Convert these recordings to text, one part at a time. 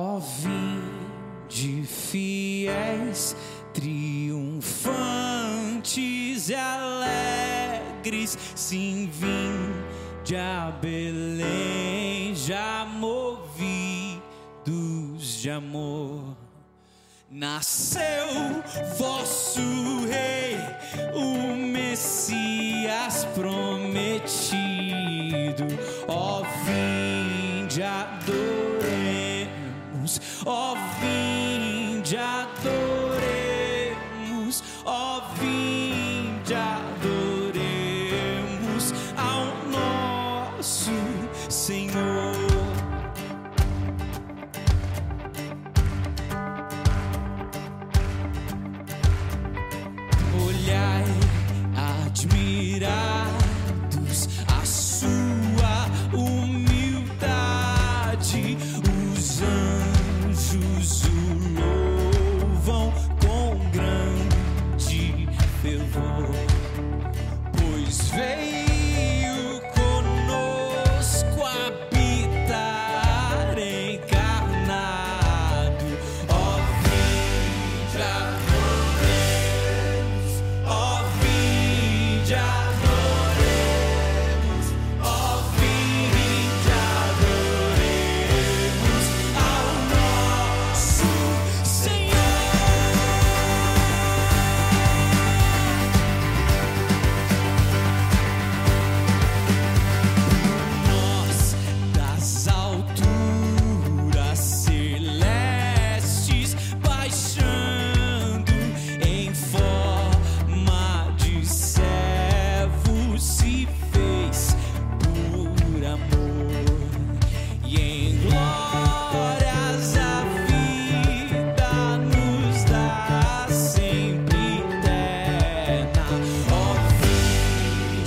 Ó vinde fiéis, triunfantes e alegres, sim, vinde a Belém, já movidos de amor. Nasceu vosso rei, o Messias prometido. Ó, vinde adoremos ao nosso Senhor. olhai admirados a sua humildade. Vinde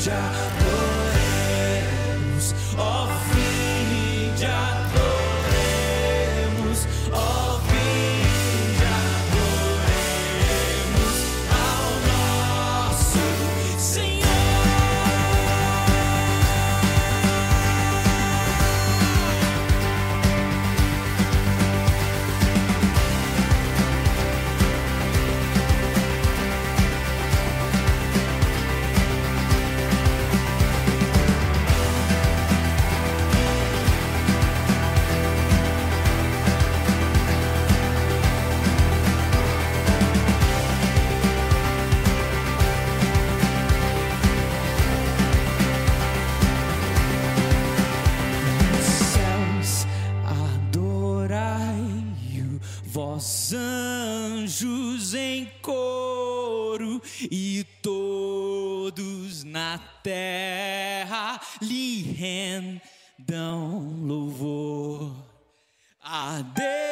vinde vós anjos em coro e todos na terra lhe rendam louvor a Deus.